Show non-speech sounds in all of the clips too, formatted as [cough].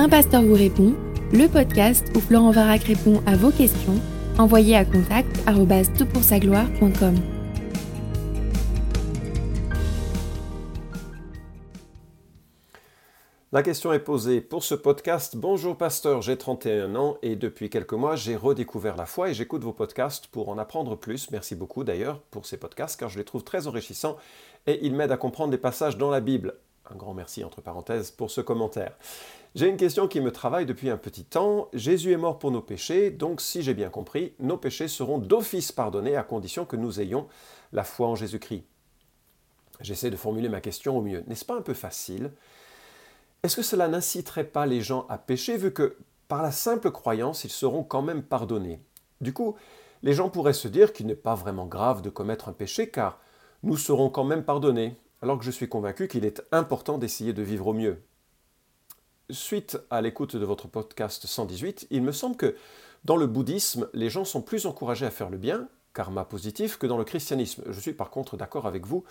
Un pasteur vous répond, le podcast où Florent Varac répond à vos questions, envoyez à contact gloire.com La question est posée pour ce podcast. Bonjour pasteur, j'ai 31 ans et depuis quelques mois j'ai redécouvert la foi et j'écoute vos podcasts pour en apprendre plus. Merci beaucoup d'ailleurs pour ces podcasts car je les trouve très enrichissants et ils m'aident à comprendre des passages dans la Bible. Un grand merci entre parenthèses pour ce commentaire. J'ai une question qui me travaille depuis un petit temps. Jésus est mort pour nos péchés, donc si j'ai bien compris, nos péchés seront d'office pardonnés à condition que nous ayons la foi en Jésus-Christ. J'essaie de formuler ma question au mieux. N'est-ce pas un peu facile? Est-ce que cela n'inciterait pas les gens à pécher vu que par la simple croyance, ils seront quand même pardonnés? Du coup, les gens pourraient se dire qu'il n'est pas vraiment grave de commettre un péché car nous serons quand même pardonnés, alors que je suis convaincu qu'il est important d'essayer de vivre au mieux. Suite à l'écoute de votre podcast 118, il me semble que dans le bouddhisme, les gens sont plus encouragés à faire le bien, karma positif, que dans le christianisme. Je suis par contre d'accord avec vous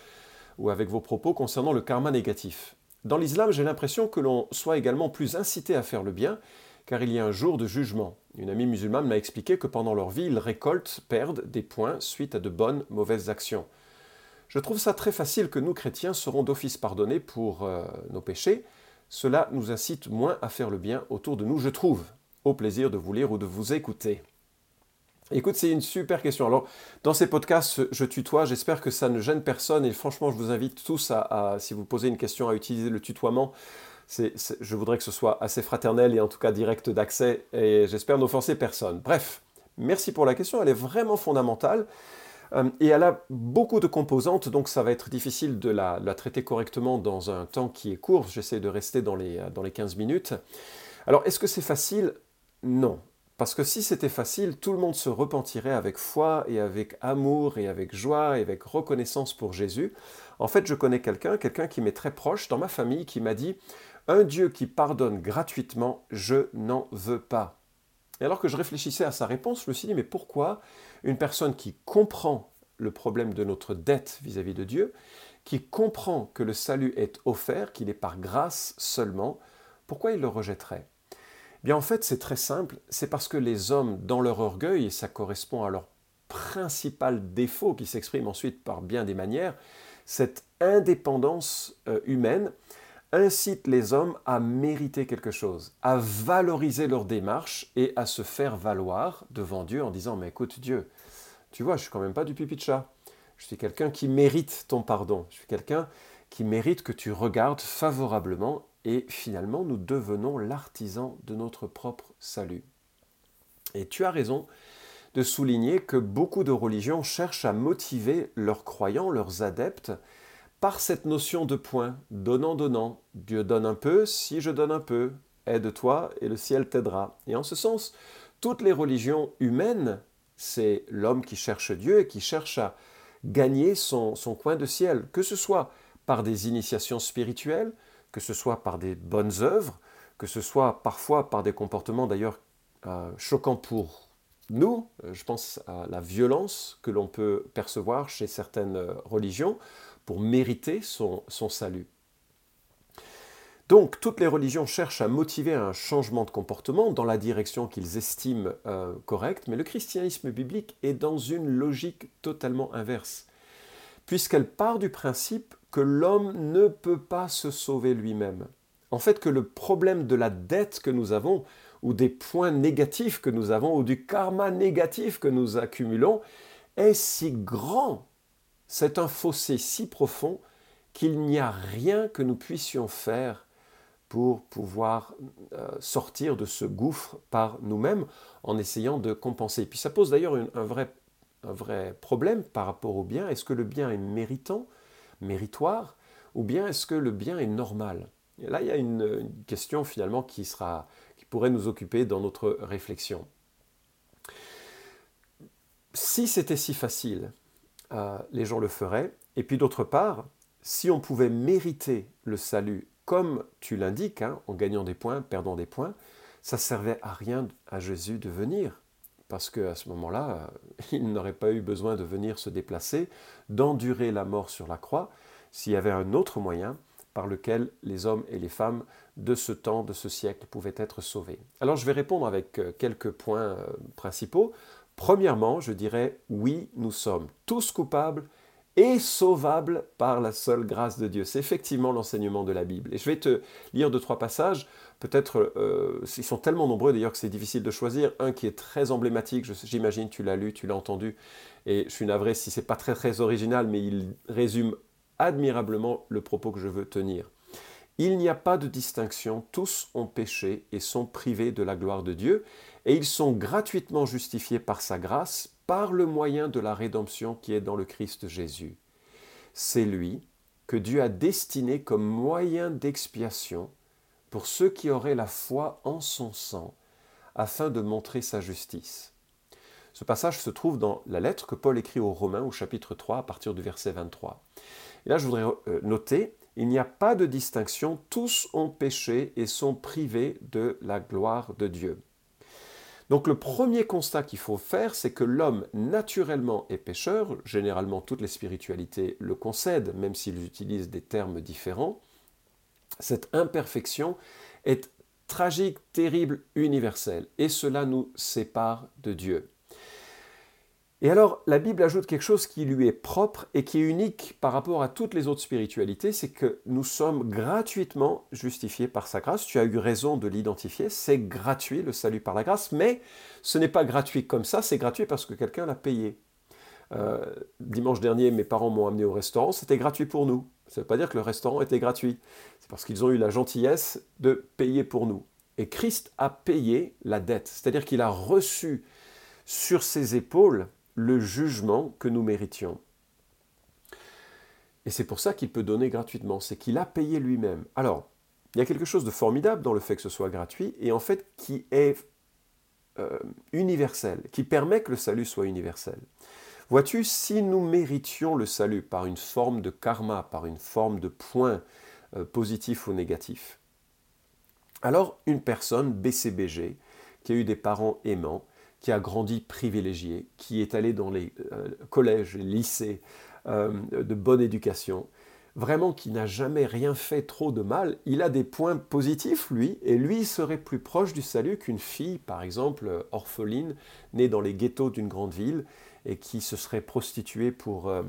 ou avec vos propos concernant le karma négatif. Dans l'islam, j'ai l'impression que l'on soit également plus incité à faire le bien, car il y a un jour de jugement. Une amie musulmane m'a expliqué que pendant leur vie, ils récoltent, perdent des points suite à de bonnes, mauvaises actions. Je trouve ça très facile que nous, chrétiens, serons d'office pardonnés pour euh, nos péchés. Cela nous incite moins à faire le bien autour de nous, je trouve. Au plaisir de vous lire ou de vous écouter. Écoute, c'est une super question. Alors, dans ces podcasts, je tutoie, j'espère que ça ne gêne personne et franchement, je vous invite tous à, si vous posez une question, à utiliser le tutoiement. je voudrais que ce soit assez fraternel et en tout cas direct d'accès et j'espère n'offenser personne. Bref, merci pour la question, elle est vraiment fondamentale et elle a beaucoup de composantes, donc ça va être difficile de la, traiter correctement dans un temps qui est court. J'essaie de rester dans les, dans les 15 minutes. Alors, est-ce que c'est facile? Non. Parce que si c'était facile, tout le monde se repentirait avec foi et avec amour et avec joie et avec reconnaissance pour Jésus. En fait, je connais quelqu'un, quelqu'un qui m'est très proche dans ma famille, qui m'a dit Un Dieu qui pardonne gratuitement, je n'en veux pas. Et alors que je réfléchissais à sa réponse, je me suis dit Mais pourquoi? Une personne qui comprend le problème de notre dette vis-à-vis -vis de Dieu, qui comprend que le salut est offert, qu'il est par grâce seulement, pourquoi il le rejetterait? Bien en fait c'est très simple, c'est parce que les hommes dans leur orgueil, et ça correspond à leur principal défaut qui s'exprime ensuite par bien des manières, cette indépendance euh, humaine incite les hommes à mériter quelque chose, à valoriser leur démarche et à se faire valoir devant Dieu en disant mais écoute Dieu, tu vois je suis quand même pas du pipi de chat, je suis quelqu'un qui mérite ton pardon, je suis quelqu'un qui mérite que tu regardes favorablement et finalement nous devenons l'artisan de notre propre salut. Et tu as raison de souligner que beaucoup de religions cherchent à motiver leurs croyants, leurs adeptes, par cette notion de point, donnant-donnant. Dieu donne un peu, si je donne un peu, aide-toi et le ciel t'aidera. Et en ce sens, toutes les religions humaines, c'est l'homme qui cherche Dieu et qui cherche à gagner son, son coin de ciel, que ce soit par des initiations spirituelles, que ce soit par des bonnes œuvres, que ce soit parfois par des comportements d'ailleurs euh, choquants pour nous. Euh, je pense à la violence que l'on peut percevoir chez certaines euh, religions pour mériter son, salut. Donc, toutes les religions cherchent à motiver un changement de comportement dans la direction qu'ils estiment correcte, mais le christianisme biblique est dans une logique totalement inverse, puisqu'elle part du principe que l'homme ne peut pas se sauver lui-même. En fait, que le problème de la dette que nous avons, ou des points négatifs que nous avons, ou du karma négatif que nous accumulons, est si grand, c'est un fossé si profond qu'il n'y a rien que nous puissions faire pour pouvoir euh, sortir de ce gouffre par nous-mêmes en essayant de compenser. puis ça pose d'ailleurs un vrai, problème par rapport au bien. Est-ce que le bien est méritant méritoire, ou bien est-ce que le bien est normal? Et là, il y a une, question finalement qui, sera, qui pourrait nous occuper dans notre réflexion. Si c'était si facile, euh, les gens le feraient. Et puis d'autre part, si on pouvait mériter le salut comme tu l'indiques, hein, en gagnant des points, perdant des points, ça servait à rien à Jésus de venir parce qu'à ce moment-là, [laughs] il n'aurait pas eu besoin de venir se déplacer, d'endurer la mort sur la croix, s'il y avait un autre moyen par lequel les hommes et les femmes de ce temps, de ce siècle, pouvaient être sauvés. Alors je vais répondre avec euh, quelques points euh, principaux. Premièrement, je dirais oui, nous sommes tous coupables et sauvables par la seule grâce de Dieu. C'est effectivement l'enseignement de la Bible. Et je vais te lire deux, trois passages. Peut-être, euh, ils sont tellement nombreux d'ailleurs que c'est difficile de choisir. Un qui est très emblématique, j'imagine tu l'as lu, tu l'as entendu. Et je suis navré si c'est pas très très original, mais il résume admirablement le propos que je veux tenir. Il n'y a pas de distinction, tous ont péché et sont privés de la gloire de Dieu, et ils sont gratuitement justifiés par sa grâce, par le moyen de la rédemption qui est dans le Christ Jésus. C'est lui que Dieu a destiné comme moyen d'expiation pour ceux qui auraient la foi en son sang, afin de montrer sa justice. Ce passage se trouve dans la lettre que Paul écrit aux Romains au chapitre 3 à partir du verset 23. Et là, je voudrais euh, noter, il n'y a pas de distinction, tous ont péché et sont privés de la gloire de Dieu. Donc le premier constat qu'il faut faire, c'est que l'homme naturellement est pécheur, généralement toutes les spiritualités le concèdent, même s'ils utilisent des termes différents. Cette imperfection est tragique, terrible, universelle, et cela nous sépare de Dieu. Et alors, la Bible ajoute quelque chose qui lui est propre et qui est unique par rapport à toutes les autres spiritualités, c'est que nous sommes gratuitement justifiés par sa grâce. Tu as eu raison de l'identifier, c'est gratuit le salut par la grâce, mais ce n'est pas gratuit comme ça, c'est gratuit parce que quelqu'un l'a payé. Euh, dimanche dernier, mes parents m'ont amené au restaurant, c'était gratuit pour nous. Ça ne veut pas dire que le restaurant était gratuit, c'est parce qu'ils ont eu la gentillesse de payer pour nous. Et Christ a payé la dette, c'est-à-dire qu'il a reçu sur ses épaules le jugement que nous méritions. Et c'est pour ça qu'il peut donner gratuitement, c'est qu'il a payé lui-même. Alors, il y a quelque chose de formidable dans le fait que ce soit gratuit, et en fait qui est euh, universel, qui permet que le salut soit universel. Vois-tu, si nous méritions le salut par une forme de karma, par une forme de point euh, positif ou négatif, alors une personne BCBG, qui a eu des parents aimants, qui a grandi privilégié, qui est allé dans les euh, collèges, lycées euh, de bonne éducation, vraiment qui n'a jamais rien fait trop de mal, il a des points positifs, lui, et lui serait plus proche du salut qu'une fille, par exemple, orpheline, née dans les ghettos d'une grande ville, et qui se serait prostituée pour, euh,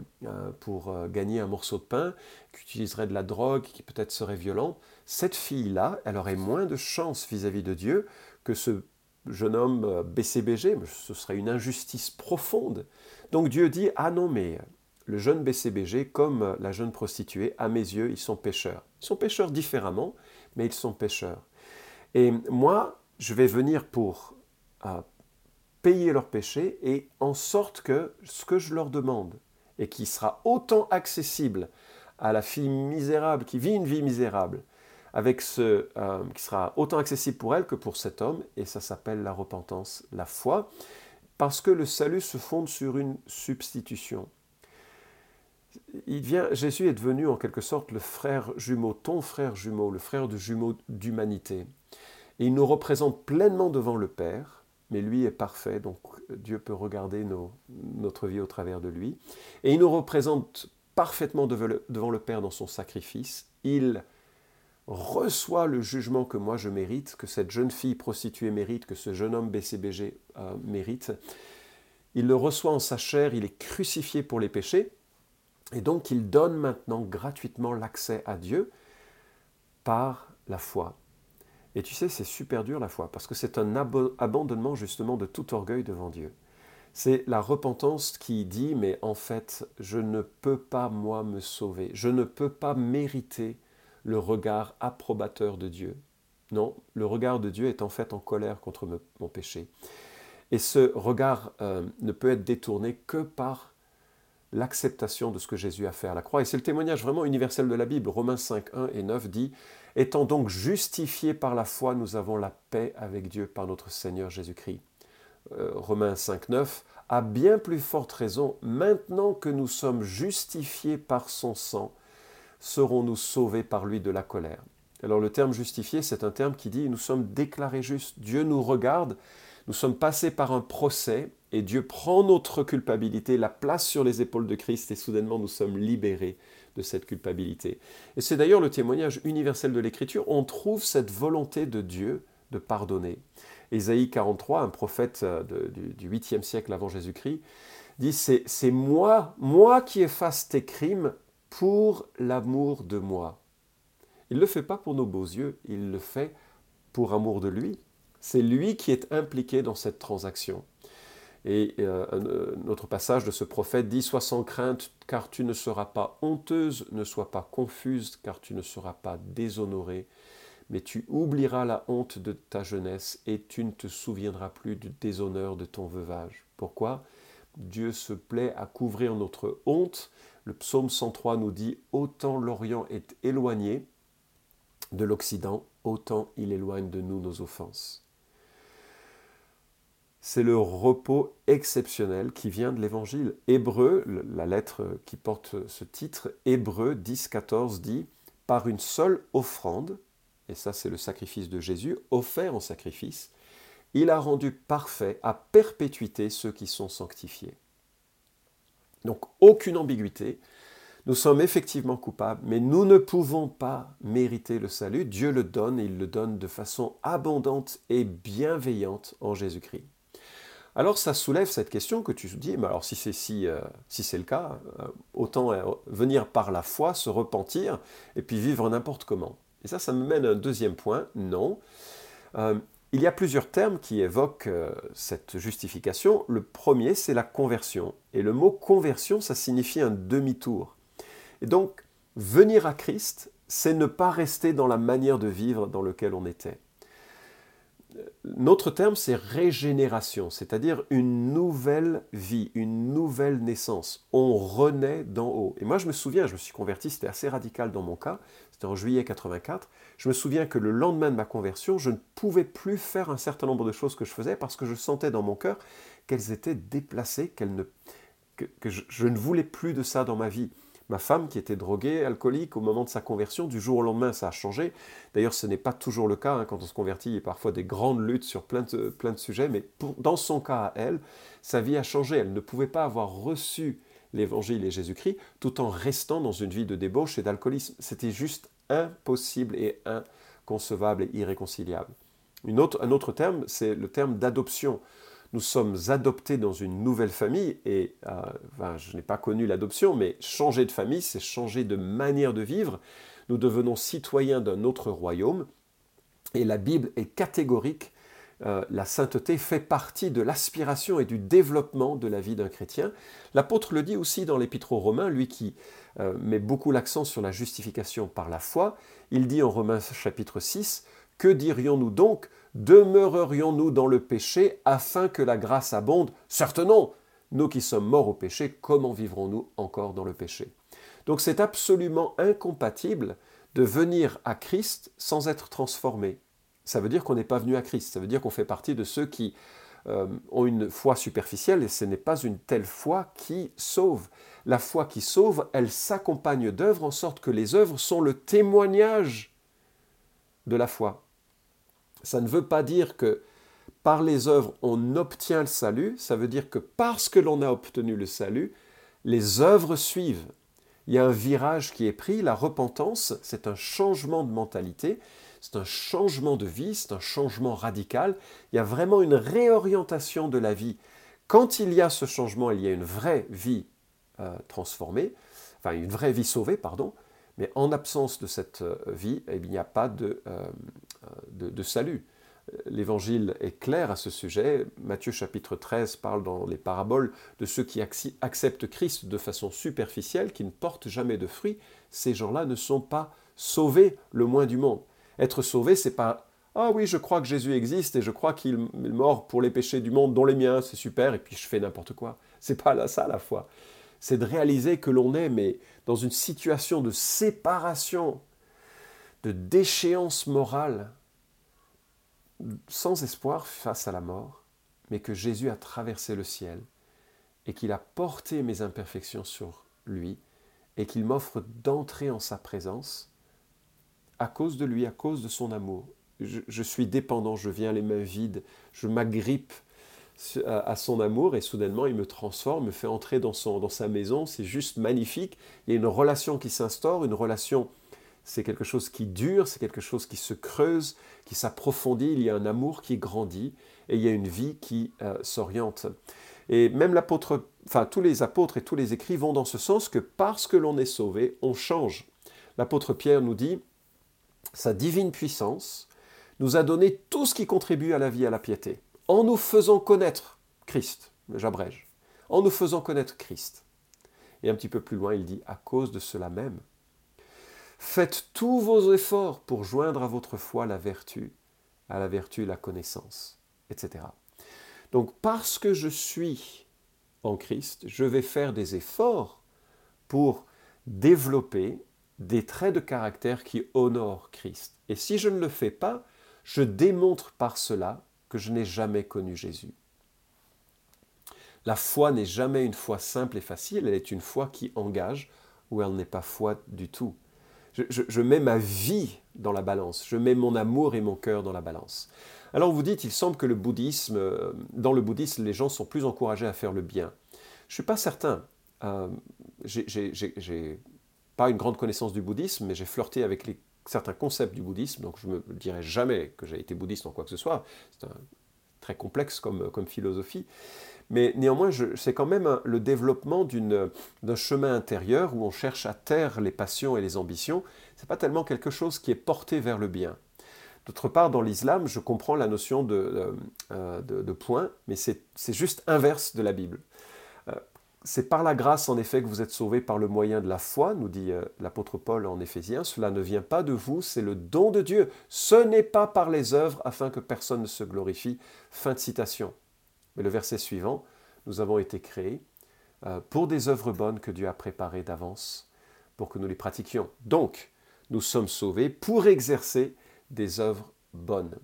pour gagner un morceau de pain, qui utiliserait de la drogue, qui peut-être serait violente. Cette fille-là, elle aurait moins de chance vis-à-vis de Dieu que ce jeune homme BCBG, ce serait une injustice profonde. Donc Dieu dit, ah non, mais le jeune BCBG, comme la jeune prostituée, à mes yeux, ils sont pécheurs. Ils sont pécheurs différemment, mais ils sont pécheurs. Et moi, je vais venir pour euh, payer leurs péchés et en sorte que ce que je leur demande, et qui sera autant accessible à la fille misérable qui vit une vie misérable, avec ce euh, qui sera autant accessible pour elle que pour cet homme, et ça s'appelle la repentance, la foi, parce que le salut se fonde sur une substitution. Il vient, Jésus est devenu en quelque sorte le frère jumeau, ton frère jumeau, le frère de jumeau d'humanité. Et il nous représente pleinement devant le Père, mais lui est parfait, donc Dieu peut regarder notre vie au travers de lui. Et il nous représente parfaitement devant le Père dans son sacrifice. Il reçoit le jugement que moi je mérite, que cette jeune fille prostituée mérite, que ce jeune homme BCBG euh, mérite. Il le reçoit en sa chair, il est crucifié pour les péchés, et donc il donne maintenant gratuitement l'accès à Dieu par la foi. Et tu sais, c'est super dur la foi, parce que c'est un abandonnement justement de tout orgueil devant Dieu. C'est la repentance qui dit, mais en fait, je ne peux pas moi me sauver, je ne peux pas mériter le regard approbateur de Dieu. Non, le regard de Dieu est en fait en colère contre mon péché. Et ce regard euh, ne peut être détourné que par l'acceptation de ce que Jésus a fait à la croix. Et c'est le témoignage vraiment universel de la Bible. Romains 5, 1 et 9 dit Étant donc justifiés par la foi, nous avons la paix avec Dieu par notre Seigneur Jésus-Christ. Euh, Romains 5, 9 À bien plus forte raison, maintenant que nous sommes justifiés par son sang, serons-nous sauvés par lui de la colère? Alors le terme justifié, c'est un terme qui dit nous sommes déclarés justes. Dieu nous regarde, nous sommes passés par un procès et Dieu prend notre culpabilité, la place sur les épaules de Christ et soudainement nous sommes libérés de cette culpabilité. Et c'est d'ailleurs le témoignage universel de l'Écriture. On trouve cette volonté de Dieu de pardonner. Ésaïe 43, un prophète euh, du, 8e siècle avant Jésus-Christ, dit C'est moi, moi qui efface tes crimes pour l'amour de moi. Il ne le fait pas pour nos beaux yeux, il le fait pour amour de lui. C'est lui qui est impliqué dans cette transaction. Et euh, notre passage de ce prophète dit Sois sans crainte, car tu ne seras pas honteuse, ne sois pas confuse, car tu ne seras pas déshonorée, mais tu oublieras la honte de ta jeunesse et tu ne te souviendras plus du déshonneur de ton veuvage. Pourquoi? Dieu se plaît à couvrir notre honte. Le psaume 103 nous dit Autant l'Orient est éloigné de l'Occident, autant il éloigne de nous nos offenses. C'est le repos exceptionnel qui vient de l'Évangile. Hébreu, la lettre qui porte ce titre, Hébreu 10, 14 dit Par une seule offrande, et ça c'est le sacrifice de Jésus, offert en sacrifice, il a rendu parfait à perpétuité ceux qui sont sanctifiés. Donc aucune ambiguïté, nous sommes effectivement coupables, mais nous ne pouvons pas mériter le salut. Dieu le donne et il le donne de façon abondante et bienveillante en Jésus-Christ. Alors ça soulève cette question que tu dis, mais alors si c'est si, euh, si c'est le cas, euh, autant euh, venir par la foi, se repentir et puis vivre n'importe comment. Et ça, ça me mène à un deuxième point. Non. Il y a plusieurs termes qui évoquent cette justification. Le premier, c'est la conversion. Et le mot conversion, ça signifie un demi-tour. Et donc, venir à Christ, c'est ne pas rester dans la manière de vivre dans laquelle on était. Notre terme, c'est régénération, c'est-à-dire une nouvelle vie, une nouvelle naissance. On renaît d'en haut. Et moi, je me souviens, je me suis converti, c'était assez radical dans mon cas, c'était en juillet 84. Je me souviens que le lendemain de ma conversion, je ne pouvais plus faire un certain nombre de choses que je faisais parce que je sentais dans mon cœur qu'elles étaient déplacées, qu'elles ne, que, je ne voulais plus de ça dans ma vie. Ma femme, qui était droguée, alcoolique au moment de sa conversion, du jour au lendemain, ça a changé. D'ailleurs, ce n'est pas toujours le cas. Hein. quand on se convertit, il y a parfois des grandes luttes sur plein de, plein de sujets. Mais dans son cas elle, sa vie a changé. Elle ne pouvait pas avoir reçu l'Évangile et Jésus-Christ tout en restant dans une vie de débauche et d'alcoolisme. C'était juste impossible et inconcevable et irréconciliable. Un autre terme, c'est le terme d'adoption nous sommes adoptés dans une nouvelle famille, et euh, je n'ai pas connu l'adoption, mais changer de famille, c'est changer de manière de vivre. Nous devenons citoyens d'un autre royaume, et la Bible est catégorique. Euh, la sainteté fait partie de l'aspiration et du développement de la vie d'un chrétien. L'apôtre le dit aussi dans l'Épître aux Romains, lui qui euh, met beaucoup l'accent sur la justification par la foi. Il dit en Romains chapitre 6, Que dirions-nous donc? Demeurerions-nous dans le péché afin que la grâce abonde? Certes non. Nous qui sommes morts au péché, comment vivrons-nous encore dans le péché? Donc c'est absolument incompatible de venir à Christ sans être transformé. Ça veut dire qu'on n'est pas venu à Christ, ça veut dire qu'on fait partie de ceux qui euh, ont une foi superficielle et ce n'est pas une telle foi qui sauve. La foi qui sauve, elle s'accompagne d'œuvres en sorte que les œuvres sont le témoignage de la foi. Ça ne veut pas dire que par les œuvres on obtient le salut, ça veut dire que parce que l'on a obtenu le salut, les œuvres suivent. Il y a un virage qui est pris, la repentance, c'est un changement de mentalité, c'est un changement de vie, c'est un changement radical, il y a vraiment une réorientation de la vie. Quand il y a ce changement, il y a une vraie vie euh, transformée, enfin une vraie vie sauvée, pardon, mais en absence de cette euh, vie, eh il n'y a pas de, euh, de, salut. L'évangile est clair à ce sujet. Matthieu chapitre 13 parle dans les paraboles de ceux qui acceptent Christ de façon superficielle, qui ne portent jamais de fruits. Ces gens-là ne sont pas sauvés le moins du monde. Être sauvé, c'est pas ah oui, je crois que Jésus existe et je crois qu'il est mort pour les péchés du monde, dont les miens, c'est super, et puis je fais n'importe quoi. C'est pas là ça la foi. C'est de réaliser que l'on est, mais dans une situation de séparation, de déchéance morale, sans espoir face à la mort, mais que Jésus a traversé le ciel et qu'il a porté mes imperfections sur lui et qu'il m'offre d'entrer en sa présence à cause de lui, à cause de son amour. Je, suis dépendant, je viens les mains vides, je m'agrippe à son amour et soudainement il me transforme, me fait entrer dans, son, dans sa maison. C'est juste magnifique. Il y a une relation qui s'instaure, une relation, c'est quelque chose qui dure, c'est quelque chose qui se creuse, qui s'approfondit. Il y a un amour qui grandit et il y a une vie qui euh, s'oriente. Et même l'apôtre, enfin tous les apôtres et tous les écrits vont dans ce sens que parce que l'on est sauvé, on change. L'apôtre Pierre nous dit, sa divine puissance nous a donné tout ce qui contribue à la vie et à la piété, en nous faisant connaître Christ, j'abrège, en nous faisant connaître Christ. Et un petit peu plus loin, il dit, à cause de cela même, faites tous vos efforts pour joindre à votre foi la vertu, à la vertu la connaissance, etc. Donc parce que je suis en Christ, je vais faire des efforts pour développer des traits de caractère qui honorent Christ. Et si je ne le fais pas, je démontre par cela que je n'ai jamais connu Jésus. La foi n'est jamais une foi simple et facile, elle est une foi qui engage ou elle n'est pas foi du tout. Je, mets ma vie dans la balance, je mets mon amour et mon cœur dans la balance. Alors vous dites, il semble que le bouddhisme, euh, dans le bouddhisme, les gens sont plus encouragés à faire le bien. Je ne suis pas certain. Euh, j'ai pas une grande connaissance du bouddhisme, mais j'ai flirté avec certains concepts du bouddhisme, donc je ne me dirai jamais que j'ai été bouddhiste en quoi que ce soit. C'est très complexe comme philosophie. Mais néanmoins, c'est quand même le développement d'un chemin intérieur où on cherche à taire les passions et les ambitions. Ce n'est pas tellement quelque chose qui est porté vers le bien. D'autre part, dans l'islam, je comprends la notion de, euh, de, point, mais c'est juste inverse de la Bible. Euh, c'est par la grâce, en effet, que vous êtes sauvés par le moyen de la foi, nous dit euh, l'apôtre Paul en Éphésiens. Cela ne vient pas de vous, c'est le don de Dieu. Ce n'est pas par les œuvres afin que personne ne se glorifie. Fin de citation. Mais le verset suivant, nous avons été créés pour des œuvres bonnes que Dieu a préparées d'avance pour que nous les pratiquions. Donc, nous sommes sauvés pour exercer des œuvres bonnes.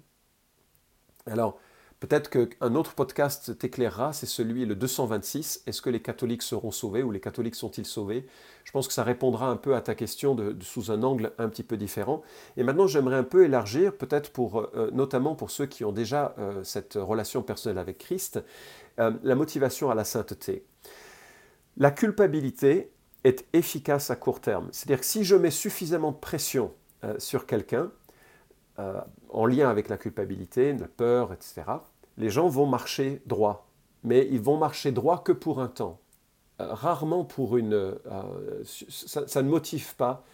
Alors, peut-être qu'un autre podcast t'éclairera, c'est celui, le 226, est-ce que les catholiques seront sauvés ou les catholiques sont-ils sauvés? Je pense que ça répondra un peu à ta question sous un angle un petit peu différent. Et maintenant, j'aimerais un peu élargir, peut-être pour, euh, notamment pour ceux qui ont déjà euh, cette relation personnelle avec Christ, euh, la motivation à la sainteté. La culpabilité est efficace à court terme. C'est-à-dire que si je mets suffisamment de pression sur quelqu'un, en lien avec la culpabilité, la peur, etc., les gens vont marcher droit. Mais ils vont marcher droit que pour un temps. Euh, rarement pour une... Euh, ça, ne motive pas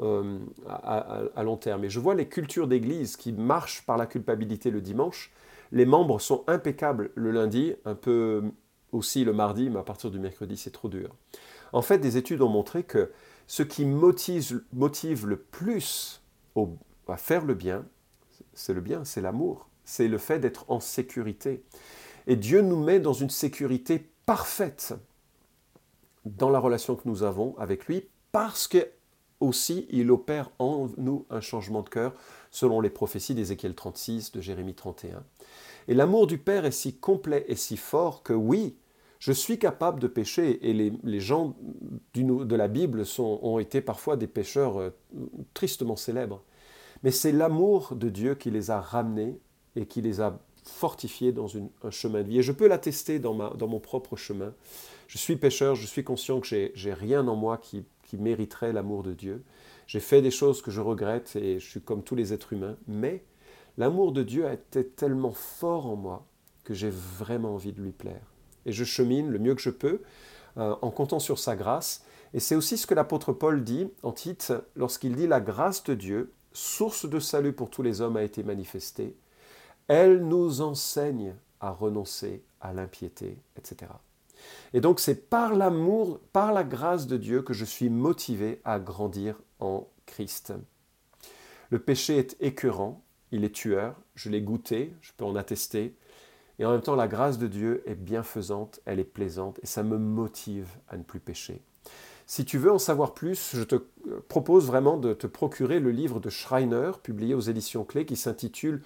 à, long terme. Et je vois les cultures d'église qui marchent par la culpabilité le dimanche. Les membres sont impeccables le lundi, un peu aussi le mardi, mais à partir du mercredi, c'est trop dur. En fait, des études ont montré que ce qui motive, le plus au, faire le bien, c'est le bien, c'est l'amour, c'est le fait d'être en sécurité. Et Dieu nous met dans une sécurité parfaite dans la relation que nous avons avec lui, parce que aussi il opère en nous un changement de cœur, selon les prophéties d'Ézéchiel 36, de Jérémie 31. Et l'amour du Père est si complet et si fort que oui, je suis capable de pécher, et les, gens de la Bible ont été parfois des pécheurs euh, tristement célèbres mais c'est l'amour de Dieu qui les a ramenés et qui les a fortifiés dans un chemin de vie. Et je peux l'attester dans, mon propre chemin. Je suis pécheur, je suis conscient que j'ai rien en moi qui, mériterait l'amour de Dieu. J'ai fait des choses que je regrette et je suis comme tous les êtres humains, mais l'amour de Dieu a été tellement fort en moi que j'ai vraiment envie de lui plaire. Et je chemine le mieux que je peux euh, en comptant sur sa grâce. Et c'est aussi ce que l'apôtre Paul dit en Tite lorsqu'il dit la grâce de Dieu source de salut pour tous les hommes, a été manifestée. Elle nous enseigne à renoncer à l'impiété, etc. Et donc c'est par l'amour, par la grâce de Dieu que je suis motivé à grandir en Christ. Le péché est écœurant, il est tueur, je l'ai goûté, je peux en attester, et en même temps la grâce de Dieu est bienfaisante, elle est plaisante, et ça me motive à ne plus pécher. Si tu veux en savoir plus, je te propose vraiment de te procurer le livre de Schreiner, publié aux éditions Clés, qui s'intitule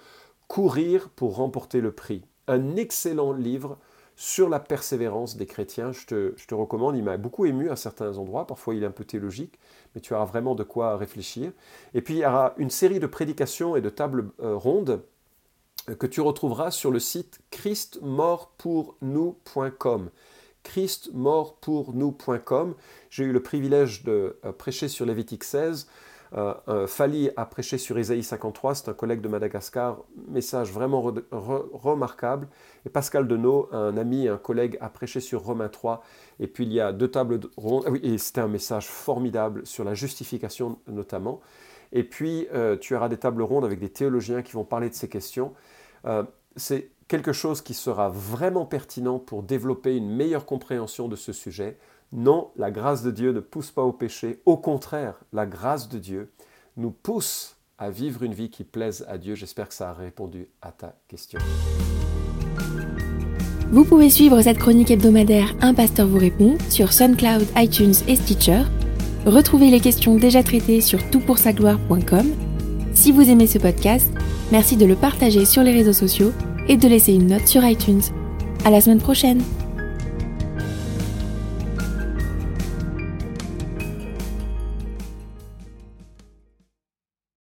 Courir pour remporter le prix. Un excellent livre sur la persévérance des chrétiens. Je te, recommande, il m'a beaucoup ému à certains endroits, parfois il est un peu théologique, mais tu auras vraiment de quoi réfléchir. Et puis il y aura une série de prédications et de tables euh, rondes que tu retrouveras sur le site christmortpournous.com christmortpournous.com. J'ai eu le privilège de euh, prêcher sur Lévitique 16. Fali a prêché sur Isaïe 53, c'est un collègue de Madagascar, message vraiment remarquable. Et Pascal Denot, un ami, un collègue, a prêché sur Romains 3. Et puis il y a deux tables rondes, ah et c'était un message formidable sur la justification notamment. Et puis, euh, tu auras des tables rondes avec des théologiens qui vont parler de ces questions. Euh, c'est quelque chose qui sera vraiment pertinent pour développer une meilleure compréhension de ce sujet. Non, la grâce de Dieu ne pousse pas au péché. Au contraire, la grâce de Dieu nous pousse à vivre une vie qui plaise à Dieu. J'espère que ça a répondu à ta question. Vous pouvez suivre cette chronique hebdomadaire Un pasteur vous répond sur SoundCloud, iTunes et Stitcher Retrouvez les questions déjà traitées sur toutpoursagloire.com. Si vous aimez ce podcast, merci de le partager sur les réseaux sociaux et de laisser une note sur iTunes. À la semaine prochaine!